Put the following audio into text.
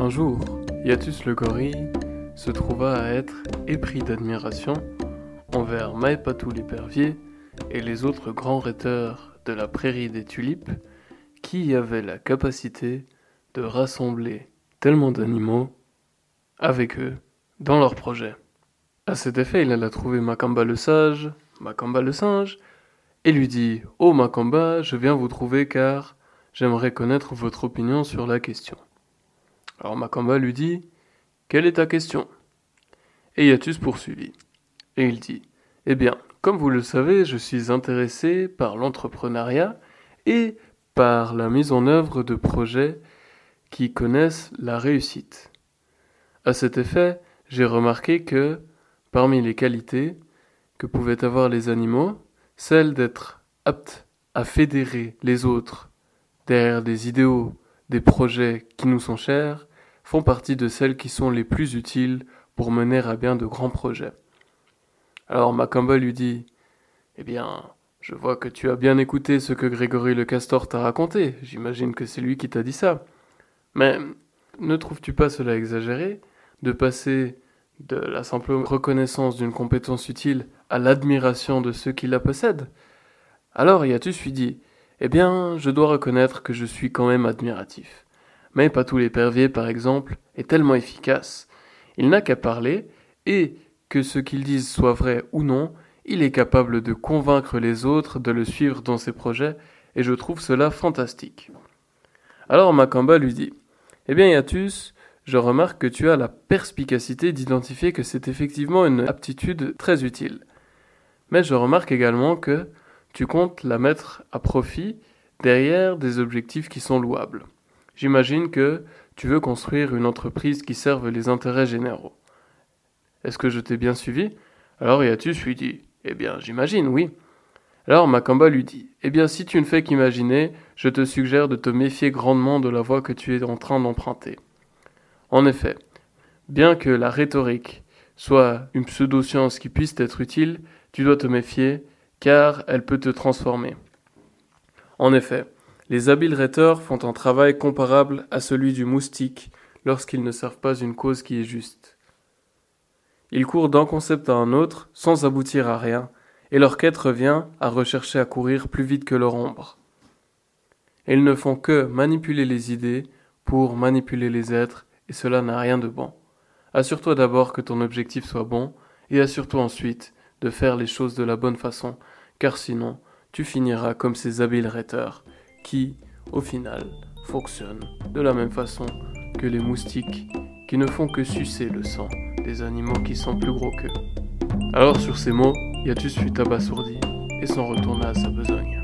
Un jour, Yatus le gorille se trouva à être épris d'admiration envers Maëpatou l'épervier et les autres grands rhéteurs de la prairie des tulipes qui avaient la capacité de rassembler tellement d'animaux avec eux dans leur projet. À cet effet, il alla trouver Makamba le sage, Makamba le singe, et lui dit Oh Makamba, je viens vous trouver car j'aimerais connaître votre opinion sur la question. Alors Makamba lui dit Quelle est ta question? Et Yatus poursuivit. Et il dit Eh bien, comme vous le savez, je suis intéressé par l'entrepreneuriat et par la mise en œuvre de projets qui connaissent la réussite. À cet effet, j'ai remarqué que, parmi les qualités que pouvaient avoir les animaux, celle d'être apte à fédérer les autres derrière des idéaux, des projets qui nous sont chers, font partie de celles qui sont les plus utiles pour mener à bien de grands projets. Alors Macamba lui dit Eh bien, je vois que tu as bien écouté ce que Grégory le Castor t'a raconté. J'imagine que c'est lui qui t'a dit ça. Mais ne trouves-tu pas cela exagéré de passer de la simple reconnaissance d'une compétence utile à l'admiration de ceux qui la possèdent? Alors Yatus lui dit Eh bien, je dois reconnaître que je suis quand même admiratif. Mais les perviers, par exemple, est tellement efficace. Il n'a qu'à parler, et que ce qu'il dise soit vrai ou non, il est capable de convaincre les autres de le suivre dans ses projets, et je trouve cela fantastique. Alors Macamba lui dit Eh bien, Yatus, je remarque que tu as la perspicacité d'identifier que c'est effectivement une aptitude très utile. Mais je remarque également que tu comptes la mettre à profit derrière des objectifs qui sont louables. J'imagine que tu veux construire une entreprise qui serve les intérêts généraux. Est-ce que je t'ai bien suivi? Alors Yatus lui dit Eh bien, j'imagine, oui. Alors Macamba lui dit Eh bien, si tu ne fais qu'imaginer, je te suggère de te méfier grandement de la voie que tu es en train d'emprunter. En effet, bien que la rhétorique soit une pseudo-science qui puisse être utile, tu dois te méfier, car elle peut te transformer. En effet, les habiles rhéteurs font un travail comparable à celui du moustique lorsqu'ils ne servent pas une cause qui est juste. Ils courent d'un concept à un autre sans aboutir à rien, et leur quête revient à rechercher à courir plus vite que leur ombre. Ils ne font que manipuler les idées pour manipuler les êtres, et cela n'a rien de bon. Assure-toi d'abord que ton objectif soit bon, et assure-toi ensuite de faire les choses de la bonne façon, car sinon tu finiras comme ces habiles rhéteurs, qui, au final, fonctionnent de la même façon que les moustiques qui ne font que sucer le sang des animaux qui sont plus gros qu'eux. Alors sur ces mots, Yatus fut abasourdi et s'en retourna à sa besogne.